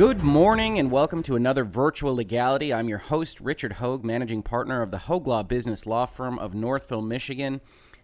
Good morning and welcome to another Virtual Legality. I'm your host, Richard Hoeg, managing partner of the Hoeg Law Business Law Firm of Northville, Michigan.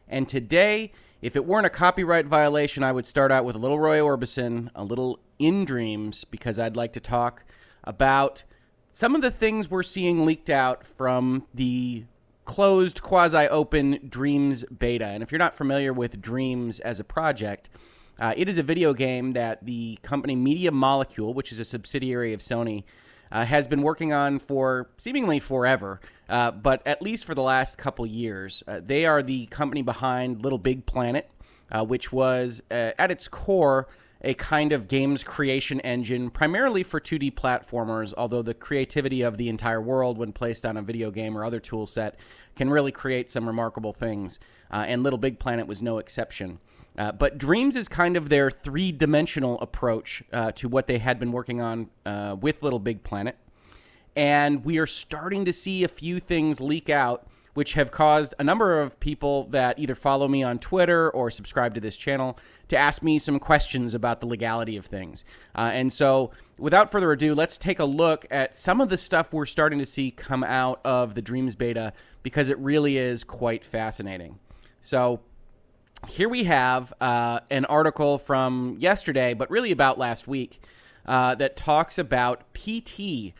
And today, if it weren't a copyright violation, I would start out with a little Roy Orbison, a little In Dreams, because I'd like to talk about some of the things we're seeing leaked out from the closed, quasi open Dreams beta. And if you're not familiar with Dreams as a project, uh, it is a video game that the company Media Molecule, which is a subsidiary of Sony, uh, has been working on for seemingly forever, uh, but at least for the last couple years. Uh, they are the company behind Little Big Planet, uh, which was uh, at its core a kind of games creation engine, primarily for 2D platformers, although the creativity of the entire world, when placed on a video game or other tool set, can really create some remarkable things. and Little Big Planet was no exception. Uh, but Dreams is kind of their three dimensional approach uh, to what they had been working on uh, with Little Big Planet. And we are starting to see a few things leak out, which have caused a number of people that either follow me on Twitter or subscribe to this channel to ask me some questions about the legality of things. Uh, and so, without further ado, let's take a look at some of the stuff we're starting to see come out of the Dreams beta because it really is quite fascinating. So, here we have uh, an article from yesterday, but really about last week, uh, that talks about PT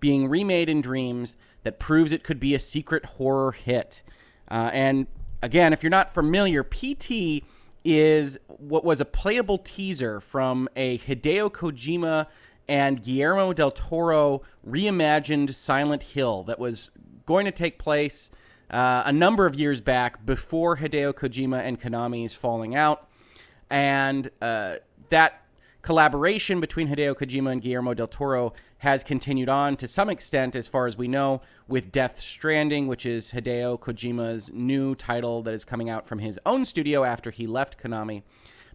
being remade in Dreams that proves it could be a secret horror hit. Uh, and again, if you're not familiar, PT is what was a playable teaser from a Hideo Kojima and Guillermo del Toro reimagined Silent Hill that was going to take place uh, a number of years back before Hideo Kojima and Konami's falling out. And uh, that collaboration between Hideo Kojima and Guillermo del Toro has continued on to some extent, as far as we know, with Death Stranding, which is Hideo Kojima's new title that is coming out from his own studio after he left Konami.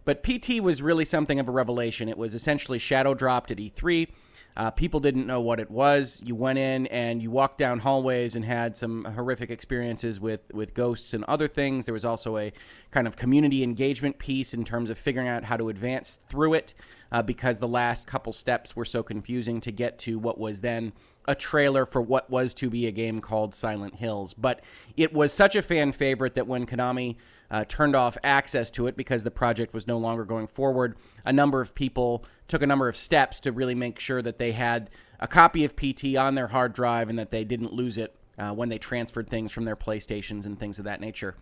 But PT was really something of a revelation. It was essentially shadow dropped at E3 uh, people didn't know what it was. You went in and you walked down hallways and had some horrific experiences with, with ghosts and other things. There was also a kind of community engagement piece in terms of figuring out how to advance through it uh, because the last couple steps were so confusing to get to what was then a trailer for what was to be a game called Silent Hills. But it was such a fan favorite that when Konami uh, turned off access to it because the project was no longer going forward, a number of people took a number of steps to really make sure that they had a copy of PT on their hard drive and that they didn't lose it uh, when they transferred things from their PlayStations and things of that nature.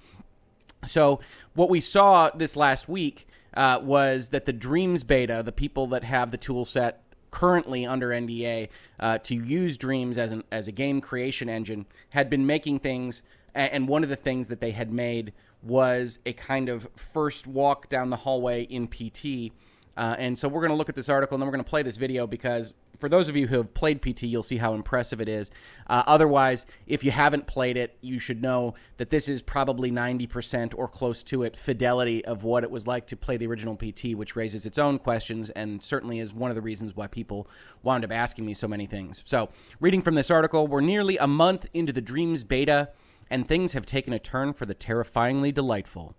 So, what we saw this last week uh, was that the Dreams beta, the people that have the tool set currently under NDA uh, to use Dreams as, an, as a game creation engine, had been making things. And one of the things that they had made was a kind of first walk down the hallway in PT uh, and so we're going to look at this article and then we're going to play this video because for those of you who have played PT, you'll see how impressive it is. Uh, otherwise, if you haven't played it, you should know that this is probably 90% or close to it fidelity of what it was like to play the original PT, which raises its own questions and certainly is one of the reasons why people wound up asking me so many things. So, reading from this article, we're nearly a month into the Dreams beta, and things have taken a turn for the terrifyingly delightful.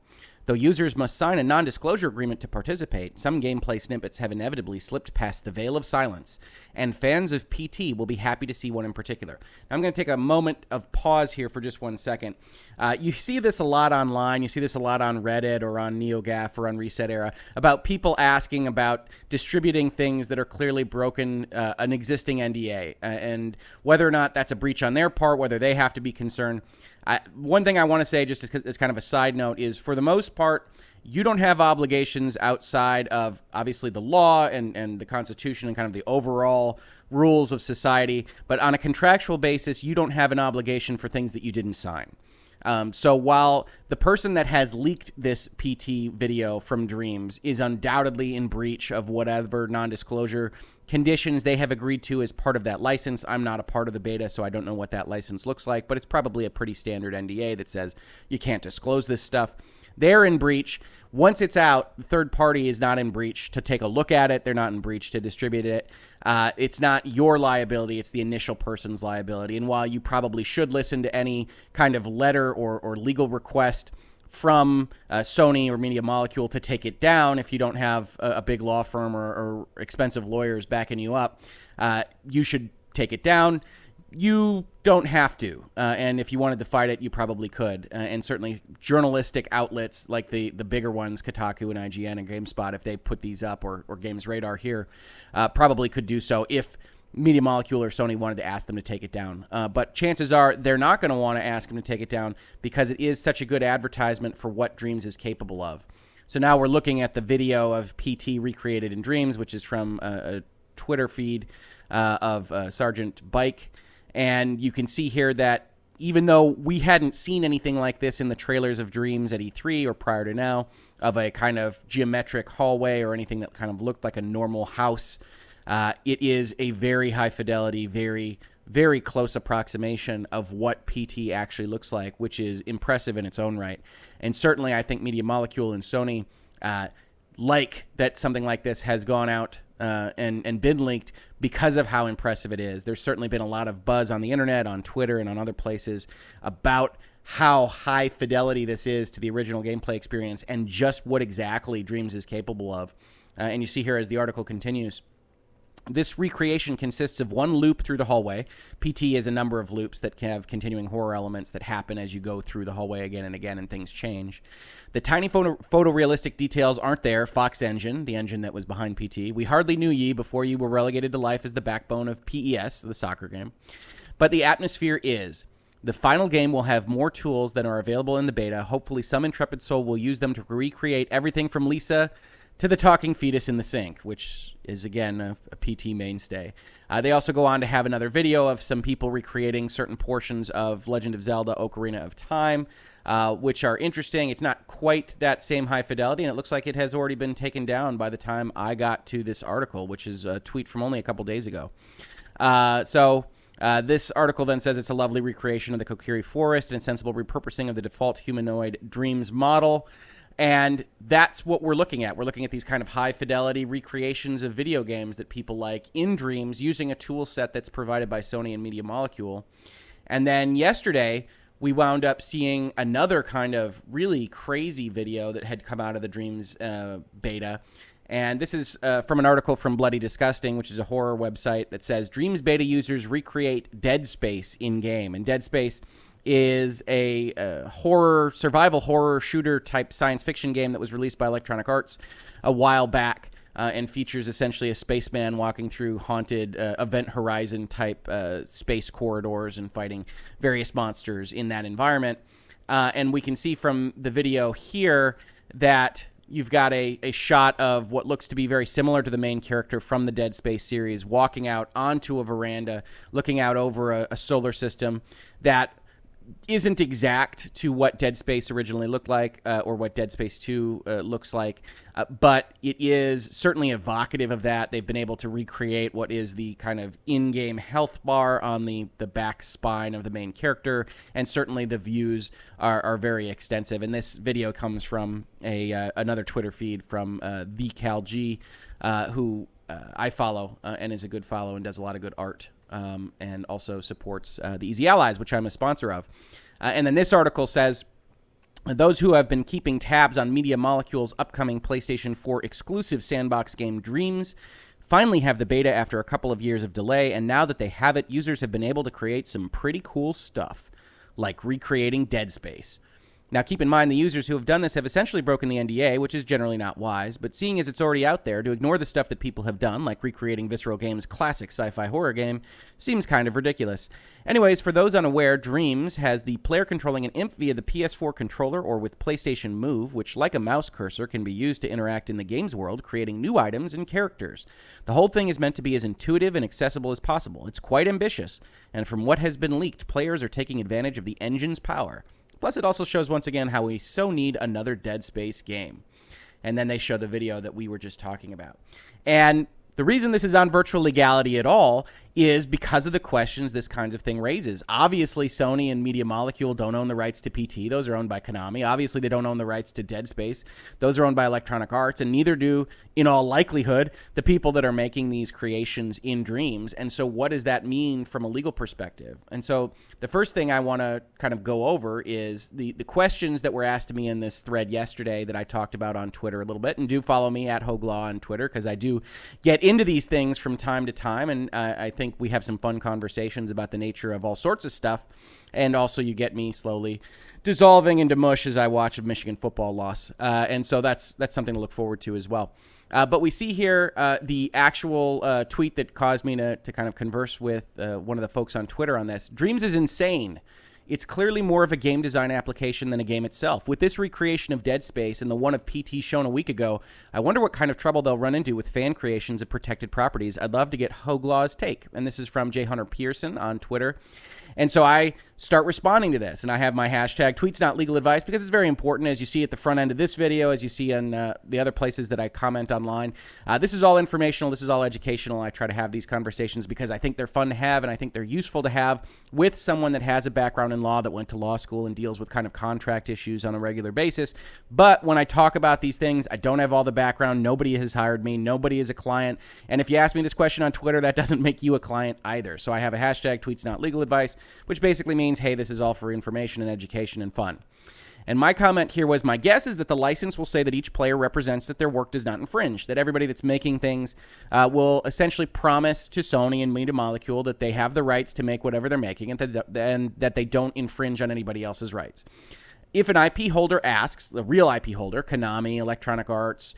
Though users must sign a non disclosure agreement to participate, some gameplay snippets have inevitably slipped past the veil of silence, and fans of PT will be happy to see one in particular. Now, I'm going to take a moment of pause here for just one second. Uh, you see this a lot online. You see this a lot on Reddit or on NeoGAF or on Reset Era about people asking about distributing things that are clearly broken uh, an existing NDA uh, and whether or not that's a breach on their part, whether they have to be concerned. I, one thing I want to say, just as, as kind of a side note, is for the most part, you don't have obligations outside of obviously the law and, and the Constitution and kind of the overall rules of society. But on a contractual basis, you don't have an obligation for things that you didn't sign. Um, so while the person that has leaked this PT video from Dreams is undoubtedly in breach of whatever non disclosure conditions they have agreed to as part of that license, I'm not a part of the beta, so I don't know what that license looks like, but it's probably a pretty standard NDA that says you can't disclose this stuff. They're in breach. Once it's out, the third party is not in breach to take a look at it. They're not in breach to distribute it. Uh, it's not your liability, it's the initial person's liability. And while you probably should listen to any kind of letter or, or legal request from uh, Sony or Media Molecule to take it down, if you don't have a, a big law firm or, or, expensive lawyers backing you up, uh, you should take it down you don't have to. Uh, and if you wanted to fight it, you probably could. Uh, and certainly journalistic outlets like the, the bigger ones, Kotaku and IGN and GameSpot, if they put these up, or, or Games Radar here, uh, probably could do so if Media Molecule or Sony wanted to ask them to take it down. Uh, but chances are they're not going to want to ask them to take it down because it is such a good advertisement for what Dreams is capable of. So now we're looking at the video of PT recreated in Dreams, which is from a, a Twitter feed uh, of uh, Sergeant Bike. And you can see here that even though we hadn't seen anything like this in the trailers of Dreams at E3 or prior to now, of a kind of geometric hallway or anything that kind of looked like a normal house, uh, it is a very high fidelity, very, very close approximation of what PT actually looks like, which is impressive in its own right. And certainly, I think Media Molecule and Sony uh, like that something like this has gone out uh, and and been linked because of how impressive it is. There's certainly been a lot of buzz on the internet, on Twitter, and on other places about how high fidelity this is to the original gameplay experience and just what exactly Dreams is capable of. Uh, and you see here as the article continues. This recreation consists of one loop through the hallway. PT is a number of loops that have continuing horror elements that happen as you go through the hallway again and again and things change. The tiny photo- photorealistic details aren't there. Fox Engine, the engine that was behind PT. We hardly knew ye before you were relegated to life as the backbone of PES, the soccer game. But the atmosphere is. The final game will have more tools than are available in the beta. Hopefully, some intrepid soul will use them to recreate everything from Lisa to the talking fetus in the sink, which is again a, a PT mainstay. Uh, they also go on to have another video of some people recreating certain portions of Legend of Zelda Ocarina of Time, uh, which are interesting. It's not quite that same high fidelity, and it looks like it has already been taken down by the time I got to this article, which is a tweet from only a couple days ago. Uh, so. Uh, this article then says it's a lovely recreation of the Kokiri forest and a sensible repurposing of the default humanoid dreams model. And that's what we're looking at. We're looking at these kind of high fidelity recreations of video games that people like in Dreams using a tool set that's provided by Sony and Media Molecule. And then yesterday, we wound up seeing another kind of really crazy video that had come out of the Dreams uh, beta. And this is uh, from an article from Bloody Disgusting, which is a horror website that says Dreams beta users recreate Dead Space in game. And Dead Space is a, a, horror, survival horror shooter type science fiction game that was released by Electronic Arts a while back. Uh, and features essentially a spaceman walking through haunted uh, event horizon type uh, space corridors and fighting various monsters in that environment. Uh, and we can see from the video here that you've got a, a shot of what looks to be very similar to the main character from the Dead Space series walking out onto a veranda, looking out over a, a solar system that isn't exact to what Dead Space originally looked like uh, or what Dead Space 2 uh, looks like, uh, but it is certainly evocative of that. They've been able to recreate what is the kind of in game health bar on the, the back spine of the main character, and certainly the views are, are very extensive. And this video comes from a uh, another Twitter feed from uh, the Cal G, uh, who I follow and is a good follow and does a lot of good art um, and also supports uh, the Easy Allies, which I'm a sponsor of. Uh, and then this article says those who have been keeping tabs on Media Molecule's upcoming PlayStation 4 exclusive sandbox game Dreams finally have the beta after a couple of years of delay, and now that they have it, users have been able to create some pretty cool stuff, like recreating Dead Space. Now, keep in mind the users who have done this have essentially broken the NDA, which is generally not wise, but seeing as it's already out there, to ignore the stuff that people have done, like recreating Visceral Games' classic sci fi horror game, seems kind of ridiculous. Anyways, for those unaware, Dreams has the player controlling an imp via the PS4 controller or with PlayStation Move, which, like a mouse cursor, can be used to interact in the game's world, creating new items and characters. The whole thing is meant to be as intuitive and accessible as possible. It's quite ambitious, and from what has been leaked, players are taking advantage of the engine's power. Plus, it also shows once again how we so need another Dead Space game. And then they show the video that we were just talking about. And the reason this is on virtual legality at all is because of the questions this kind of thing raises. Obviously, Sony and Media Molecule don't own the rights to PT. Those are owned by Konami. Obviously, they don't own the rights to Dead Space. Those are owned by Electronic Arts, and neither do, in all likelihood, the people that are making these creations in Dreams. And so, what does that mean from a legal perspective? And so, the first thing I want to kind of go over is the, the questions that were asked to me in this thread yesterday that I talked about on Twitter a little bit. And do follow me at HoegLaw on Twitter because I do get into these things from time to time. And uh, I think we have some fun conversations about the nature of all sorts of stuff. And also, you get me slowly dissolving into mush as I watch a Michigan football loss. Uh, and so that's that's something to look forward to as well. Uh, but we see here uh, the actual uh, tweet that caused me to, to kind of converse with uh, one of the folks on Twitter on this. Dreams is insane. It's clearly more of a game design application than a game itself. With this recreation of Dead Space and the one of PT shown a week ago, I wonder what kind of trouble they'll run into with fan creations of protected properties. I'd love to get HoegLaw's take. And this is from J. Hunter Pearson on Twitter. And so I start responding to this. And I have my hashtag tweets not legal advice because it's very important, as you see at the front end of this video, as you see on uh, the other places that I comment online. Uh, this is all informational. This is all educational. I try to have these conversations because I think they're fun to have and I think they're useful to have with someone that has a background in law that went to law school and deals with kind of contract issues on a regular basis. But when I talk about these things, I don't have all the background. Nobody has hired me. Nobody is a client. And if you ask me this question on Twitter, that doesn't make you a client either. So I have a hashtag tweets not legal advice, which basically means hey, this is all for information and education and fun. And my comment here was my guess is that the license will say that each player represents that their work does not infringe, that everybody that's making things uh, will essentially promise to Sony and Media Molecule that they have the rights to make whatever they're making and and that they don't infringe on anybody else's rights. If an IP holder asks, the real IP holder, Konami, Electronic Arts,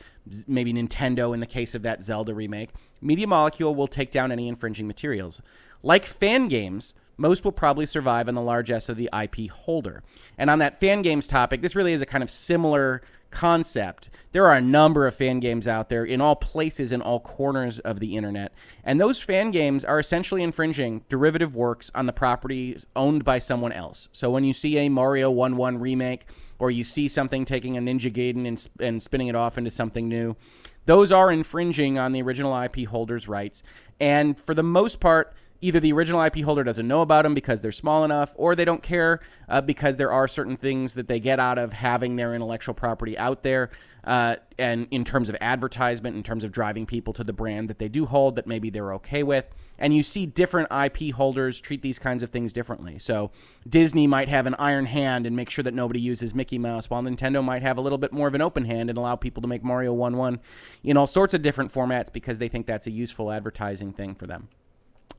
maybe Nintendo in the case of that Zelda remake, Media Molecule will take down any infringing materials. Like fan games, most will probably survive on the largesse of the IP holder. And on that fan games topic, this really is a kind of similar concept. There are a number of fan games out there in all places in all corners of the internet. And those fan games are essentially infringing derivative works on the properties owned by someone else. So when you see a Mario 1 1 remake, or you see something taking a Ninja Gaiden and, and spinning it off into something new, those are infringing on the original IP holder's rights. And for the most part, either the original IP holder doesn't know about them because they're small enough, or they don't care uh, because there are certain things that they get out of having their intellectual property out there. Uh, and in terms of advertisement, in terms of driving people to the brand that they do hold, that maybe they're okay with. And you see different IP holders treat these kinds of things differently. So Disney might have an iron hand and make sure that nobody uses Mickey Mouse, while Nintendo might have a little bit more of an open hand and allow people to make Mario 1 1 in all sorts of different formats because they think that's a useful advertising thing for them.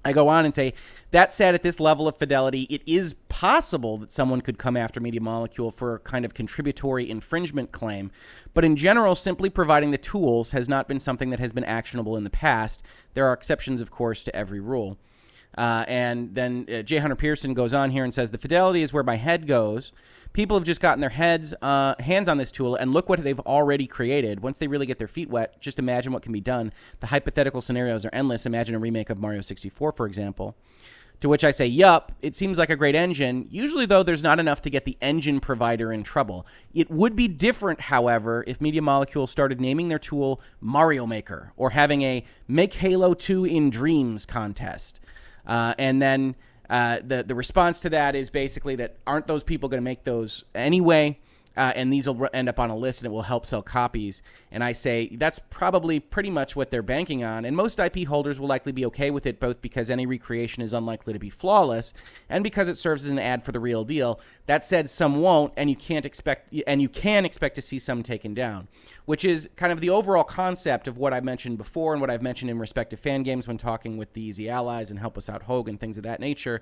I go on and say, that said, at this level of fidelity, it is possible that someone could come after Media Molecule for a kind of contributory infringement claim. But in general, simply providing the tools has not been something that has been actionable in the past. There are exceptions, of course, to every rule. Uh, and then uh, J. Hunter Pearson goes on here and says, the fidelity is where my head goes people have just gotten their heads uh, hands on this tool and look what they've already created. Once they really get their feet wet, just imagine what can be done. The hypothetical scenarios are endless. Imagine a remake of Mario 64, for example. To which I say, yup, it seems like a great engine. Usually, though, there's not enough to get the engine provider in trouble. It would be different, however, if Media Molecule started naming their tool Mario Maker or having a Make Halo 2 in Dreams contest. Uh, and then uh, the the response to that is basically that aren't those people going to make those anyway? Uh, and these will end up on a list and it will help sell copies. And I say that's probably pretty much what they're banking on. And most IP holders will likely be okay with it, both because any recreation is unlikely to be flawless and because it serves as an ad for the real deal. That said, some won't, and you can't expect, and you can expect to see some taken down, which is kind of the overall concept of what I mentioned before and what I've mentioned in respect to fan games when talking with the Easy Allies and Help Us Out Hoeg and things of that nature.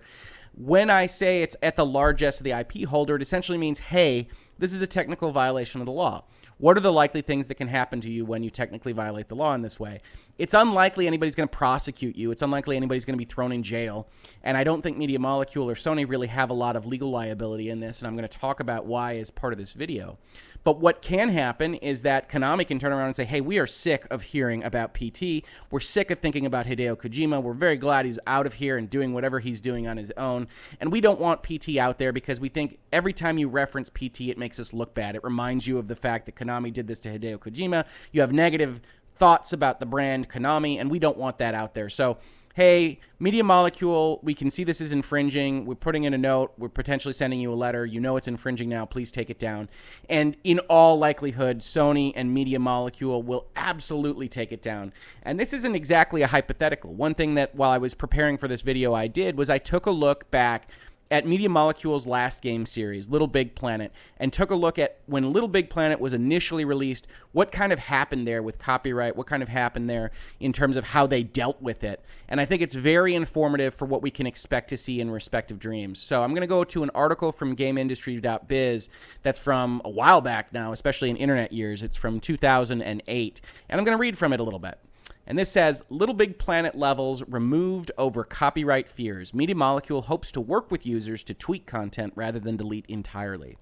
When I say it's at the largest of the IP holder, it essentially means, hey, this is a technical violation of the law. What are the likely things that can happen to you when you technically violate the law in this way? It's unlikely anybody's going to prosecute you. It's unlikely anybody's going to be thrown in jail. And I don't think Media Molecule or Sony really have a lot of legal liability in this. And I'm going to talk about why as part of this video. But what can happen is that Konami can turn around and say, hey, we are sick of hearing about PT. We're sick of thinking about Hideo Kojima. We're very glad he's out of here and doing whatever he's doing on his own. And we don't want PT out there because we think every time you reference PT, it makes us look bad. It reminds you of the fact that Konami did this to Hideo Kojima. You have negative thoughts about the brand Konami, and we don't want that out there. So, hey, Media Molecule, we can see this is infringing. We're putting in a note. We're potentially sending you a letter. You know it's infringing now. Please take it down. And in all likelihood, Sony and Media Molecule will absolutely take it down. And this isn't exactly a hypothetical. One thing that while I was preparing for this video, I did was I took a look back at Media Molecule's last game series, Little Big Planet, and took a look at when Little Big Planet was initially released, what kind of happened there with copyright, what kind of happened there in terms of how they dealt with it. And I think it's very informative for what we can expect to see in respective dreams. So I'm going to go to an article from GameIndustry.biz that's from a while back now, especially in internet years. It's from 2008. And I'm going to read from it a little bit. And this says Little Big Planet levels removed over copyright fears. Media Molecule hopes to work with users to tweak content rather than delete entirely.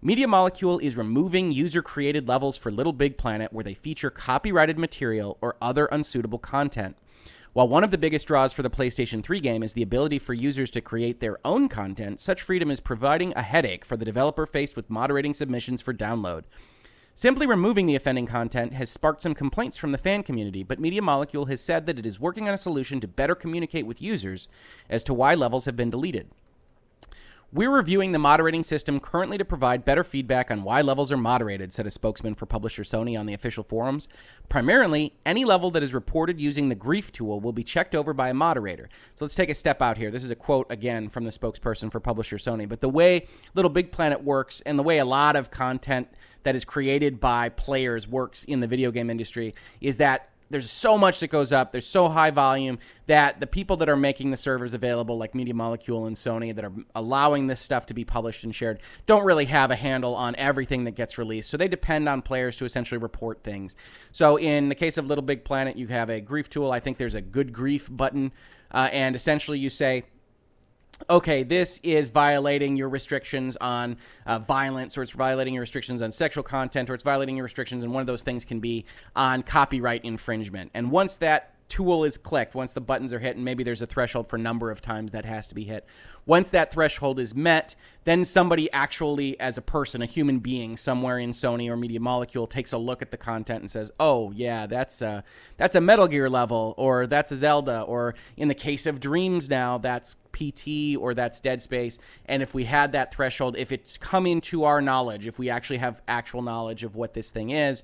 Media Molecule is removing user created levels for Little Big Planet where they feature copyrighted material or other unsuitable content. While one of the biggest draws for the PlayStation 3 game is the ability for users to create their own content, such freedom is providing a headache for the developer faced with moderating submissions for download. Simply removing the offending content has sparked some complaints from the fan community, but Media Molecule has said that it is working on a solution to better communicate with users as to why levels have been deleted. We're reviewing the moderating system currently to provide better feedback on why levels are moderated, said a spokesman for publisher Sony on the official forums. Primarily, any level that is reported using the grief tool will be checked over by a moderator. So let's take a step out here. This is a quote again from the spokesperson for publisher Sony. But the way Little Big Planet works and the way a lot of content that is created by players works in the video game industry is that there's so much that goes up. There's so high volume that the people that are making the servers available, like Media Molecule and Sony, that are allowing this stuff to be published and shared, don't really have a handle on everything that gets released. So they depend on players to essentially report things. So in the case of Little Big Planet, you have a grief tool. I think there's a good grief button. Uh, and essentially you say, okay, this is violating your restrictions on uh, violence, or it's violating your restrictions on sexual content, or it's violating your restrictions, and one of those things can be on copyright infringement. And once that tool is clicked, once the buttons are hit, and maybe there's a threshold for number of times that has to be hit. Once that threshold is met, then somebody actually, as a person, a human being somewhere in Sony or Media Molecule, takes a look at the content and says, "Oh, yeah, that's a that's a Metal Gear level, or that's a Zelda, or in the case of Dreams now, that's PT or that's Dead Space." And if we had that threshold, if it's come into our knowledge, if we actually have actual knowledge of what this thing is,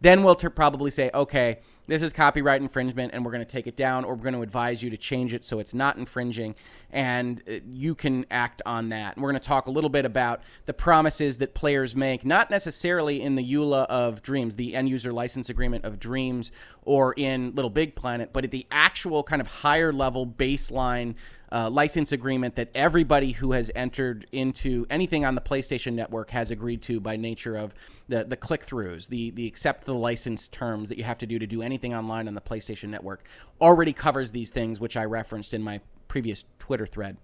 then we'll t- probably say, okay, this is copyright infringement and we're going to take it down or we're going to advise you to change it so it's not infringing and uh, you can act on that. And we're going to talk a little bit about the promises that players make, not necessarily in the EULA of Dreams, the end user license agreement of Dreams, or in Little Big Planet, but at the actual kind of higher level baseline uh, license agreement that everybody who has entered into anything on the PlayStation Network has agreed to by nature of the, the click throughs, the, the accept the license terms that you have to do to do anything online on the PlayStation Network already covers these things, which I referenced in my previous Twitter thread.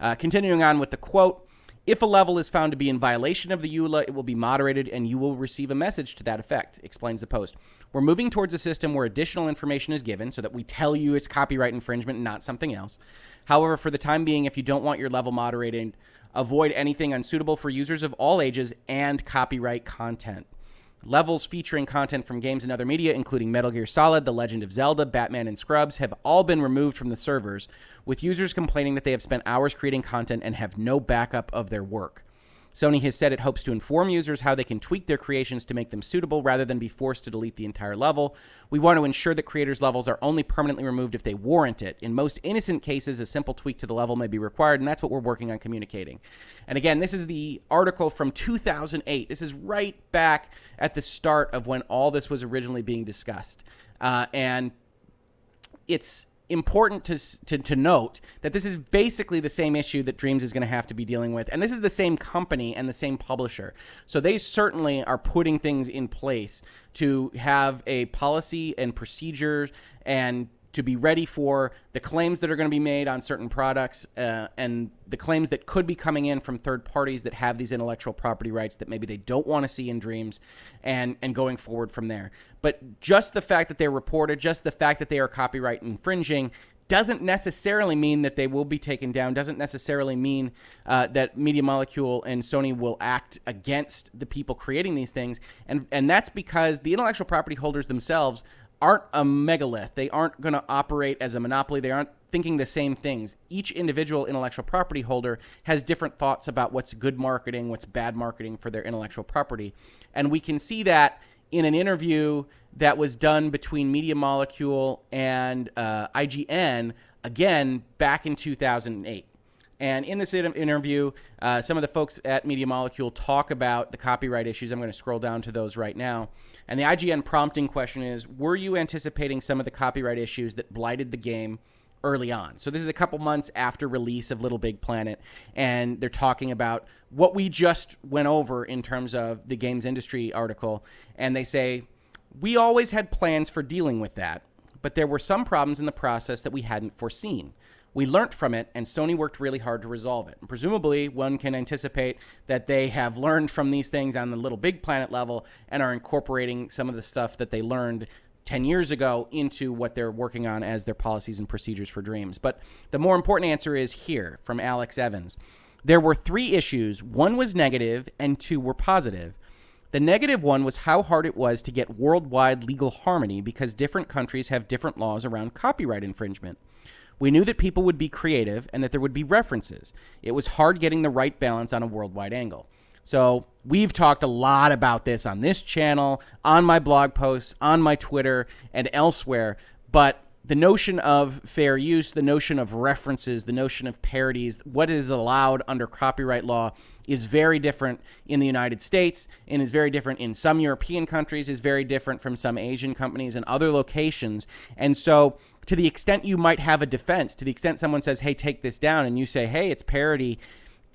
Uh, continuing on with the quote. If a level is found to be in violation of the EULA, it will be moderated and you will receive a message to that effect, explains the post. We're moving towards a system where additional information is given so that we tell you it's copyright infringement, and not something else. However, for the time being, if you don't want your level moderated, avoid anything unsuitable for users of all ages and copyright content. Levels featuring content from games and other media, including Metal Gear Solid, The Legend of Zelda, Batman, and Scrubs, have all been removed from the servers, with users complaining that they have spent hours creating content and have no backup of their work. Sony has said it hopes to inform users how they can tweak their creations to make them suitable rather than be forced to delete the entire level. We want to ensure that creators' levels are only permanently removed if they warrant it. In most innocent cases, a simple tweak to the level may be required, and that's what we're working on communicating. And again, this is the article from 2008. This is right back at the start of when all this was originally being discussed. Uh, and it's important to, to, to note that this is basically the same issue that Dreams is going to have to be dealing with. And this is the same company and the same publisher. So they certainly are putting things in place to have a policy and procedures and to be ready for the claims that are going to be made on certain products uh, and the claims that could be coming in from third parties that have these intellectual property rights that maybe they don't want to see in dreams and and going forward from there but just the fact that they're reported just the fact that they are copyright infringing doesn't necessarily mean that they will be taken down doesn't necessarily mean uh, that media molecule and sony will act against the people creating these things and and that's because the intellectual property holders themselves aren't a megalith. They aren't going to operate as a monopoly. They aren't thinking the same things. Each individual intellectual property holder has different thoughts about what's good marketing, what's bad marketing for their intellectual property. And we can see that in an interview that was done between Media Molecule and uh, IGN, again, back in 2008. And in this interview, uh, some of the folks at Media Molecule talk about the copyright issues. I'm going to scroll down to those right now. And the IGN prompting question is Were you anticipating some of the copyright issues that blighted the game early on? So this is a couple months after release of Little Big Planet. And they're talking about what we just went over in terms of the games industry article. And they say, We always had plans for dealing with that, but there were some problems in the process that we hadn't foreseen we learned from it, and Sony worked really hard to resolve it. And presumably, one can anticipate that they have learned from these things on the Little Big Planet level and are incorporating some of the stuff that they learned 10 years ago into what they're working on as their policies and procedures for dreams. But the more important answer is here from Alex Evans. There were three issues one was negative, and two were positive. The negative one was how hard it was to get worldwide legal harmony because different countries have different laws around copyright infringement. We knew that people would be creative and that there would be references. It was hard getting the right balance on a worldwide angle. So, we've talked a lot about this on this channel, on my blog posts, on my Twitter, and elsewhere. But the notion of fair use, the notion of references, the notion of parodies, what is allowed under copyright law is very different in the United States and is very different in some European countries, is very different from some Asian companies and other locations. And so to the extent you might have a defense, to the extent someone says, hey, take this down, and you say, hey, it's parody,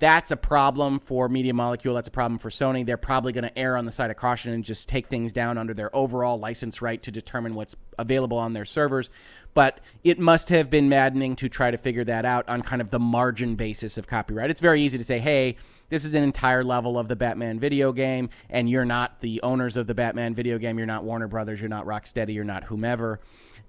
that's a problem for Media Molecule. That's a problem for Sony. They're probably going to err on the side of caution and just take things down under their overall license right to determine what's available on their servers. But it must have been maddening to try to figure that out on kind of the margin basis of copyright. It's very easy to say, hey, this is an entire level of the Batman video game, and you're not the owners of the Batman video game. You're not Warner Brothers. You're not Rocksteady. You're not whomever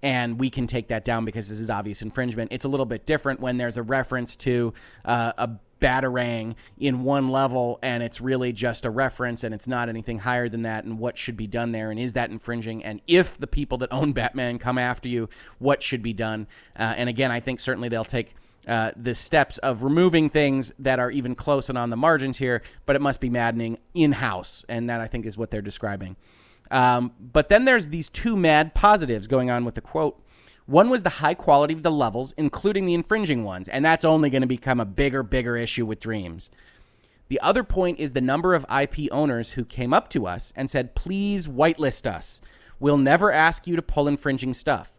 and we can take that down because this is obvious infringement. It's a little bit different when there's a reference to uh, a batarang in one level and it's really just a reference and it's not anything higher than that and what should be done there and is that infringing? And if the people that own batman come after you what should be done? Uh, and again i think certainly they'll take uh, the steps of removing things that are even close and on the margins here but it must be maddening in house and that i think is what they're describing um, but then there's these two mad positives going on with the quote. One was the high quality of the levels, including the infringing ones, and that's only going to become a bigger, bigger issue with Dreams. The other point is the number of IP owners who came up to us and said, please whitelist us. We'll never ask you to pull infringing stuff.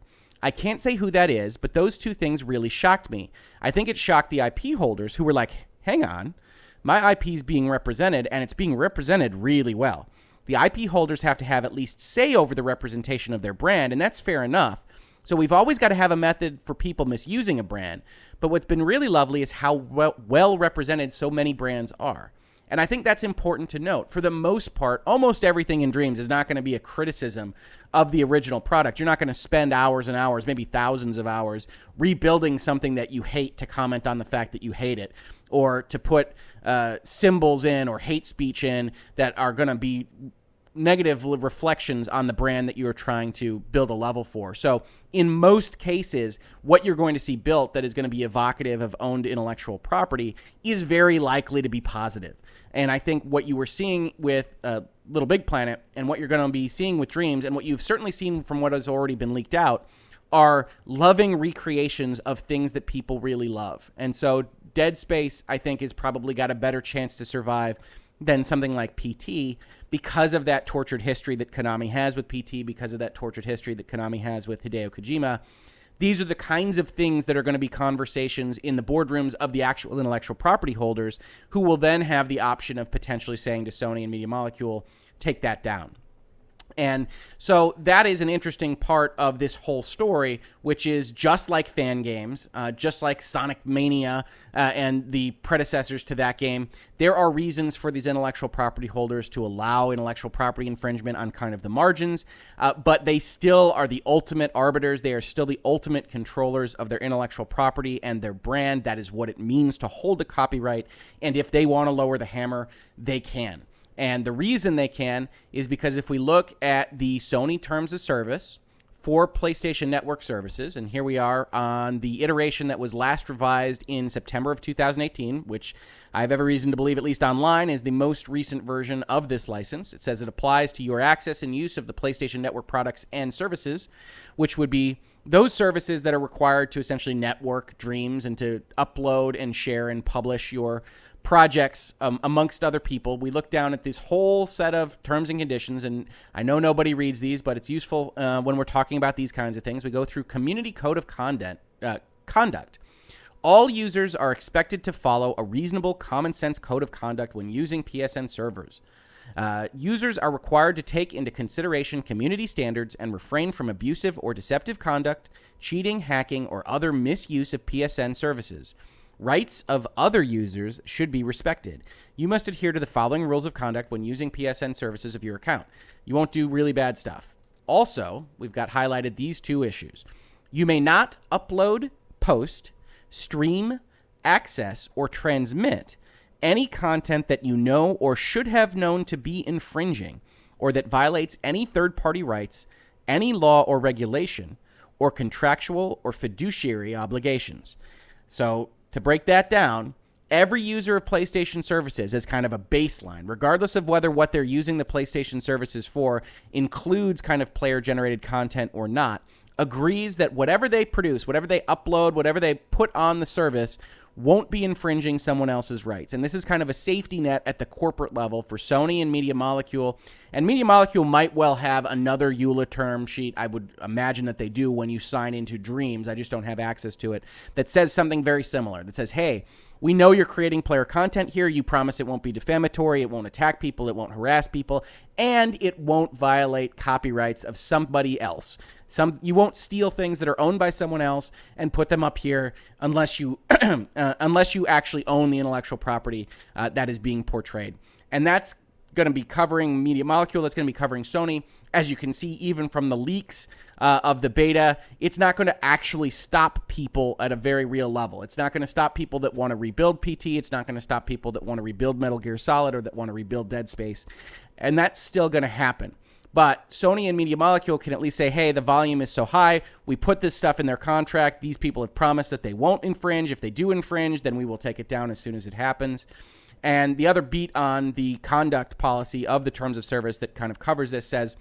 I can't say who that is, but those two things really shocked me. I think it shocked the IP holders who were like, hang on, my IP is being represented and it's being represented really well the IP holders have to have at least say over the representation of their brand, and that's fair enough. So we've always got to have a method for people misusing a brand. But what's been really lovely is how well, well represented so many brands are. And I think that's important to note. For the most part, almost everything in Dreams is not going to be a criticism of the original product. You're not going to spend hours and hours, maybe thousands of hours, rebuilding something that you hate to comment on the fact that you hate it, or to put uh, symbols in or hate speech in that are going to be negative reflections on the brand that you're trying to build a level for. So, in most cases, what you're going to see built that is going to be evocative of owned intellectual property is very likely to be positive. And I think what you were seeing with uh, Little Big Planet and what you're going to be seeing with Dreams and what you've certainly seen from what has already been leaked out are loving recreations of things that people really love. And so, Dead Space, I think, has probably got a better chance to survive than something like PT because of that tortured history that Konami has with PT, because of that tortured history that Konami has with Hideo Kojima. These are the kinds of things that are going to be conversations in the boardrooms of the actual intellectual property holders who will then have the option of potentially saying to Sony and Media Molecule, take that down. And so that is an interesting part of this whole story, which is just like fan games, uh, just like Sonic Mania uh, and the predecessors to that game. There are reasons for these intellectual property holders to allow intellectual property infringement on kind of the margins, uh, but they still are the ultimate arbiters. They are still the ultimate controllers of their intellectual property and their brand. That is what it means to hold a copyright. And if they want to lower the hammer, they can. And the reason they can is because if we look at the Sony terms of service for PlayStation Network services, and here we are on the iteration that was last revised in September of 2018, which I have every reason to believe, at least online, is the most recent version of this license. It says it applies to your access and use of the PlayStation Network products and services, which would be those services that are required to essentially network dreams and to upload and share and publish your projects um, amongst other people. We look down at this whole set of terms and conditions, and I know nobody reads these, but it's useful uh, when we're talking about these kinds of things. We go through Community Code of Conduct. Uh, conduct. All users are expected to follow a reasonable, common sense code of conduct when using PSN servers. Uh, users are required to take into consideration community standards and refrain from abusive or deceptive conduct, cheating, hacking, or other misuse of PSN services. Rights of other users should be respected. You must adhere to the following rules of conduct when using PSN services of your account. You won't do really bad stuff. Also, we've got highlighted these two issues. You may not upload, post, stream, access, or transmit any content that you know or should have known to be infringing or that violates any third party rights, any law or regulation, or contractual or fiduciary obligations. So, to break that down, every user of PlayStation services as kind of a baseline, regardless of whether what they're using the PlayStation services for includes kind of player generated content or not, agrees that whatever they produce, whatever they upload, whatever they put on the service won't be infringing someone else's rights. And this is kind of a safety net at the corporate level for Sony and Media Molecule. And Media Molecule might well have another EULA term sheet. I would imagine that they do when you sign into Dreams. I just don't have access to it. That says something very similar. That says, hey, we know you're creating player content here. You promise it won't be defamatory, it won't attack people, it won't harass people, and it won't violate copyrights of somebody else. Some you won't steal things that are owned by someone else and put them up here unless you uh, unless you actually own the intellectual property uh, that is being portrayed. And that's going to be covering Media Molecule. That's going to be covering Sony. As you can see, even from the leaks uh, of the beta, it's not going to actually stop people at a very real level. It's not going to stop people that want to rebuild PT. It's not going to stop people that want to rebuild Metal Gear Solid or that want to rebuild Dead Space. And that's still going to happen. But Sony and Media Molecule can at least say, hey, the volume is so high. We put this stuff in their contract. These people have promised that they won't infringe. If they do infringe, then we will take it down as soon as it happens. And the other beat on the conduct policy of the terms of service that kind of covers this says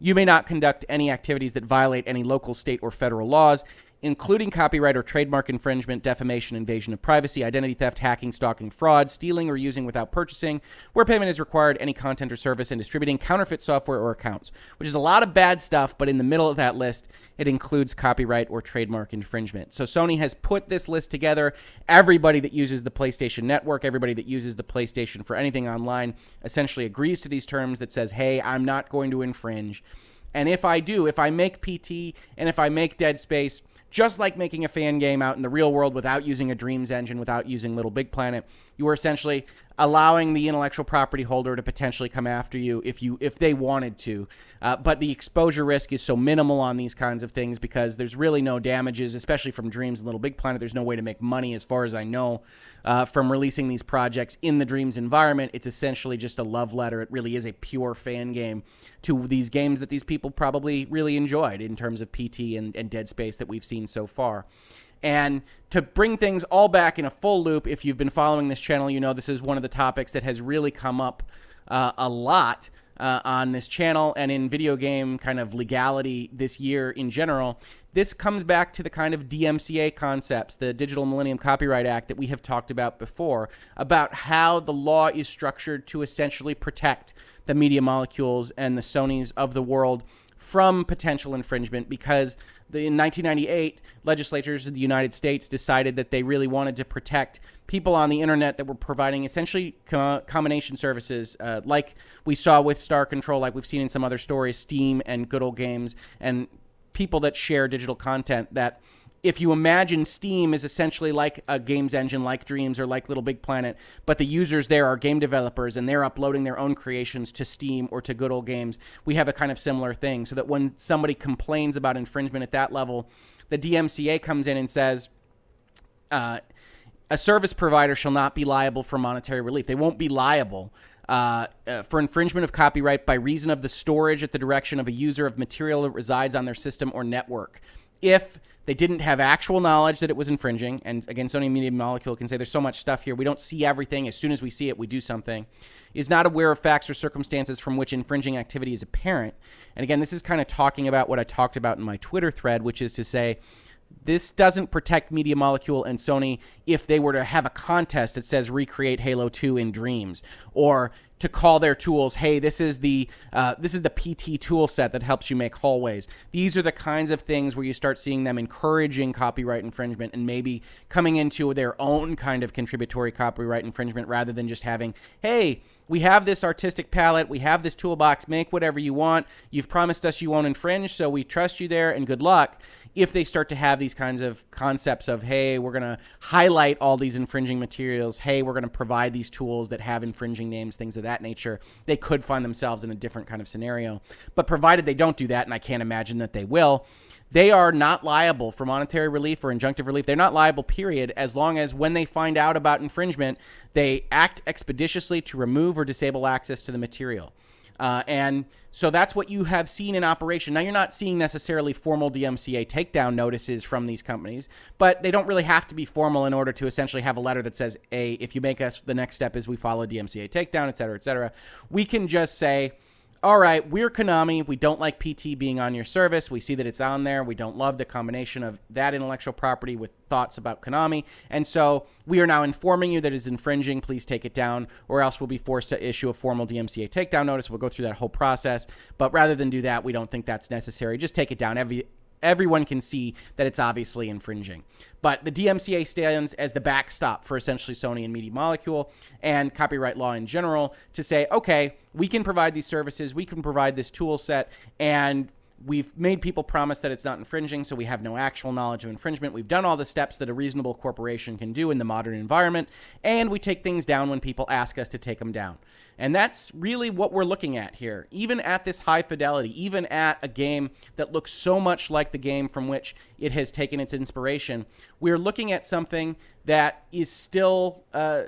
you may not conduct any activities that violate any local, state, or federal laws including copyright or trademark infringement, defamation, invasion of privacy, identity theft, hacking, stalking, fraud, stealing or using without purchasing, where payment is required, any content or service, and distributing counterfeit software or accounts, which is a lot of bad stuff, but in the middle of that list, it includes copyright or trademark infringement. So Sony has put this list together. Everybody that uses the PlayStation Network, everybody that uses the PlayStation for anything online, essentially agrees to these terms that says, hey, I'm not going to infringe. And if I do, if I make PT and if I make Dead Space, just like making a fan game out in the real world without using a Dreams engine, without using Little Big Planet, you are essentially allowing the intellectual property holder to potentially come after you if you if they wanted to. Uh, but the exposure risk is so minimal on these kinds of things because there's really no damages, especially from Dreams and Little Big Planet. There's no way to make money, as far as I know, uh, from releasing these projects in the Dreams environment. It's essentially just a love letter. It really is a pure fan game to these games that these people probably really enjoyed in terms of PT and, and Dead Space that we've seen so far. And to bring things all back in a full loop, if you've been following this channel, you know this is one of the topics that has really come up uh, a lot uh, on this channel and in video game kind of legality this year in general. This comes back to the kind of DMCA concepts, the Digital Millennium Copyright Act that we have talked about before, about how the law is structured to essentially protect the media molecules and the Sonys of the world from potential infringement because in 1998, legislatures of the United States decided that they really wanted to protect people on the internet that were providing essentially co- combination services, uh, like we saw with Star Control, like we've seen in some other stories, Steam and Good Old Games, and people that share digital content that if you imagine Steam is essentially like a games engine like Dreams or like Little Big Planet, but the users there are game developers and they're uploading their own creations to Steam or to Good Old Games, we have a kind of similar thing. So that when somebody complains about infringement at that level, the DMCA comes in and says, uh, a service provider shall not be liable for monetary relief. They won't be liable uh, uh, for infringement of copyright by reason of the storage at the direction of a user of material that resides on their system or network. If they didn't have actual knowledge that it was infringing, and again, Sony Media Molecule can say there's so much stuff here, we don't see everything. As soon as we see it, we do something. Is not aware of facts or circumstances from which infringing activity is apparent. And again, this is kind of talking about what I talked about in my Twitter thread, which is to say, this doesn't protect Media Molecule and Sony if they were to have a contest that says recreate Halo 2 in Dreams or to call their tools, hey, this is the uh, this is the PT tool set that helps you make hallways. These are the kinds of things where you start seeing them encouraging copyright infringement and maybe coming into their own kind of contributory copyright infringement rather than just having, hey, we have this artistic palette, we have this toolbox, make whatever you want. You've promised us you won't infringe, so we trust you there and good luck if they start to have these kinds of concepts of hey we're going to highlight all these infringing materials hey we're going to provide these tools that have infringing names things of that nature they could find themselves in a different kind of scenario. But provided they don't do that and i can't imagine that they will they are not liable for monetary relief or injunctive relief. They're not liable period as long as when they find out about infringement they act expeditiously to remove or disable access to the material uh, and so that's what you have seen in operation. Now, you're not seeing necessarily formal DMCA takedown notices from these companies, but they don't really have to be formal in order to essentially have a letter that says, A, if you make us, the next step is we follow DMCA takedown, et cetera, et cetera. We can just say, all right, we're Konami. We don't like PT being on your service. We see that it's on there. We don't love the combination of that intellectual property with thoughts about Konami. And so we are now informing you that it's infringing. Please take it down, or else we'll be forced to issue a formal DMCA takedown notice. We'll go through that whole process. But rather than do that, we don't think that's necessary. Just take it down. Every everyone can see that it's obviously infringing. But the DMCA stands as the backstop for essentially Sony and Media Molecule and copyright law in general to say, okay, we can provide these services, we can provide this tool set, and we've made people promise that it's not infringing, so we have no actual knowledge of infringement. We've done all the steps that a reasonable corporation can do in the modern environment, and we take things down when people ask us to take them down. And that's really what we're looking at here. Even at this high fidelity, even at a game that looks so much like the game from which it has taken its inspiration, we're looking at something that is still uh,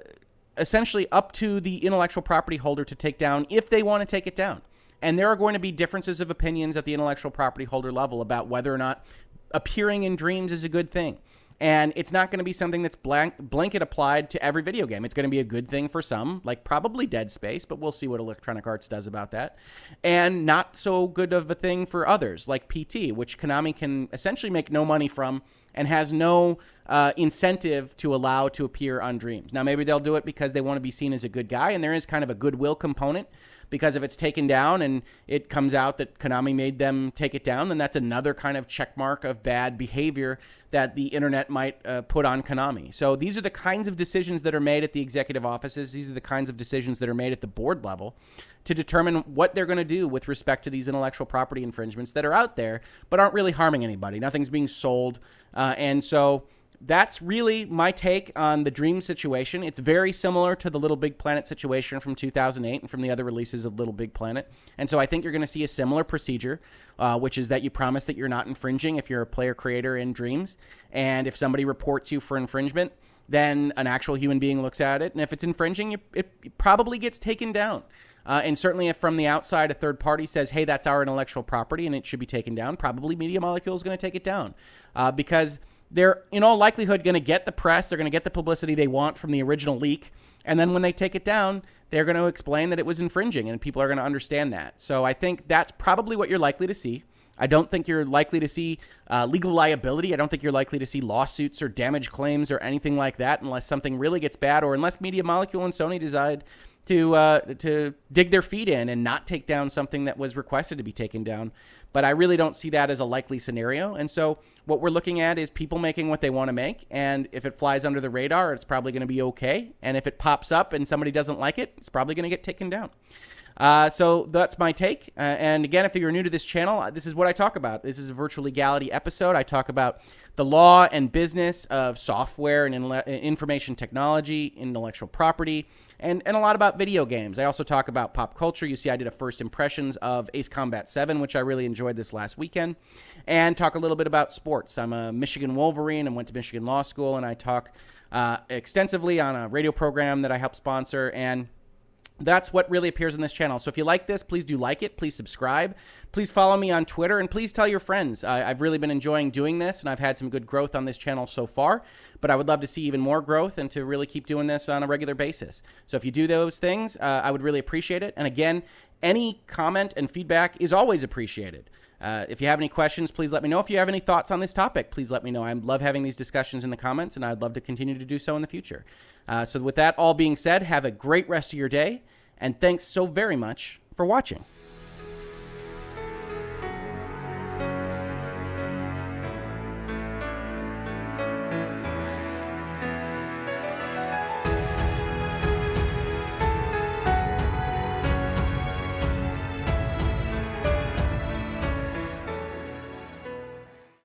essentially up to the intellectual property holder to take down if they want to take it down. And there are going to be differences of opinions at the intellectual property holder level about whether or not appearing in dreams is a good thing and it's not going to be something that's blank, blanket applied to every video game. It's going to be a good thing for some, like probably Dead Space, but we'll see what Electronic Arts does about that, and not so good of a thing for others, like PT, which Konami can essentially make no money from and has no uh, incentive to allow to appear on Dreams. Now, maybe they'll do it because they want to be seen as a good guy, and there is kind of a goodwill component because if it's taken down and it comes out that Konami made them take it down, then that's another kind of checkmark of bad behavior that the internet might uh, put on Konami. So these are the kinds of decisions that are made at the executive offices. These are the kinds of decisions that are made at the board level to determine what they're going to do with respect to these intellectual property infringements that are out there but aren't really harming anybody. Nothing's being sold. Uh, and so that's really my take on the Dream situation. It's very similar to the Little Big Planet situation from 2008 and from the other releases of Little Big Planet. And so I think you're going to see a similar procedure, uh, which is that you promise that you're not infringing if you're a player creator in Dreams. And if somebody reports you for infringement, then an actual human being looks at it. And if it's infringing, it probably gets taken down. Uh, and certainly, if from the outside a third party says, hey, that's our intellectual property and it should be taken down, probably Media Molecule is going to take it down. Uh, because they're in all likelihood going to get the press, they're going to get the publicity they want from the original leak, and then when they take it down, they're going to explain that it was infringing, and people are going to understand that. So I think that's probably what you're likely to see. I don't think you're likely to see uh, legal liability. I don't think you're likely to see lawsuits or damage claims or anything like that unless something really gets bad or unless Media Molecule and Sony decide to uh, to dig their feet in and not take down something that was requested to be taken down. But I really don't see that as a likely scenario. And so what we're looking at is people making what they want to make. And if it flies under the radar, it's probably going to be okay. And if it pops up and somebody doesn't like it, it's probably going to get taken down. Uh, so that's my take. Uh, and again, if you're new to this channel, uh, this is what I talk about. This is a virtual legality episode. I talk about the law and business of software and information technology, intellectual property, and, and a lot about video games. I also talk about pop culture. You see, I did a first impressions of Ace Combat 7, which I really enjoyed this last weekend, and talk a little bit about sports. I'm a Michigan Wolverine and went to Michigan Law School, and I talk uh, extensively on a radio program that I help sponsor and that's what really appears on this channel. So if you like this, please do like it. Please subscribe. Please follow me on Twitter and please tell your friends. I've really been enjoying doing this and I've had some good growth on this channel so far, but I would love to see even more growth and to really keep doing this on a regular basis. So if you do those things, uh, I would really appreciate it. And again, any comment and feedback is always appreciated. Uh, if you have any questions, please let me know. If you have any thoughts on this topic, please let me know. I love having these discussions in the comments, and I'd love to continue to do so in the future. Uh, so, with that all being said, have a great rest of your day, and thanks so very much for watching.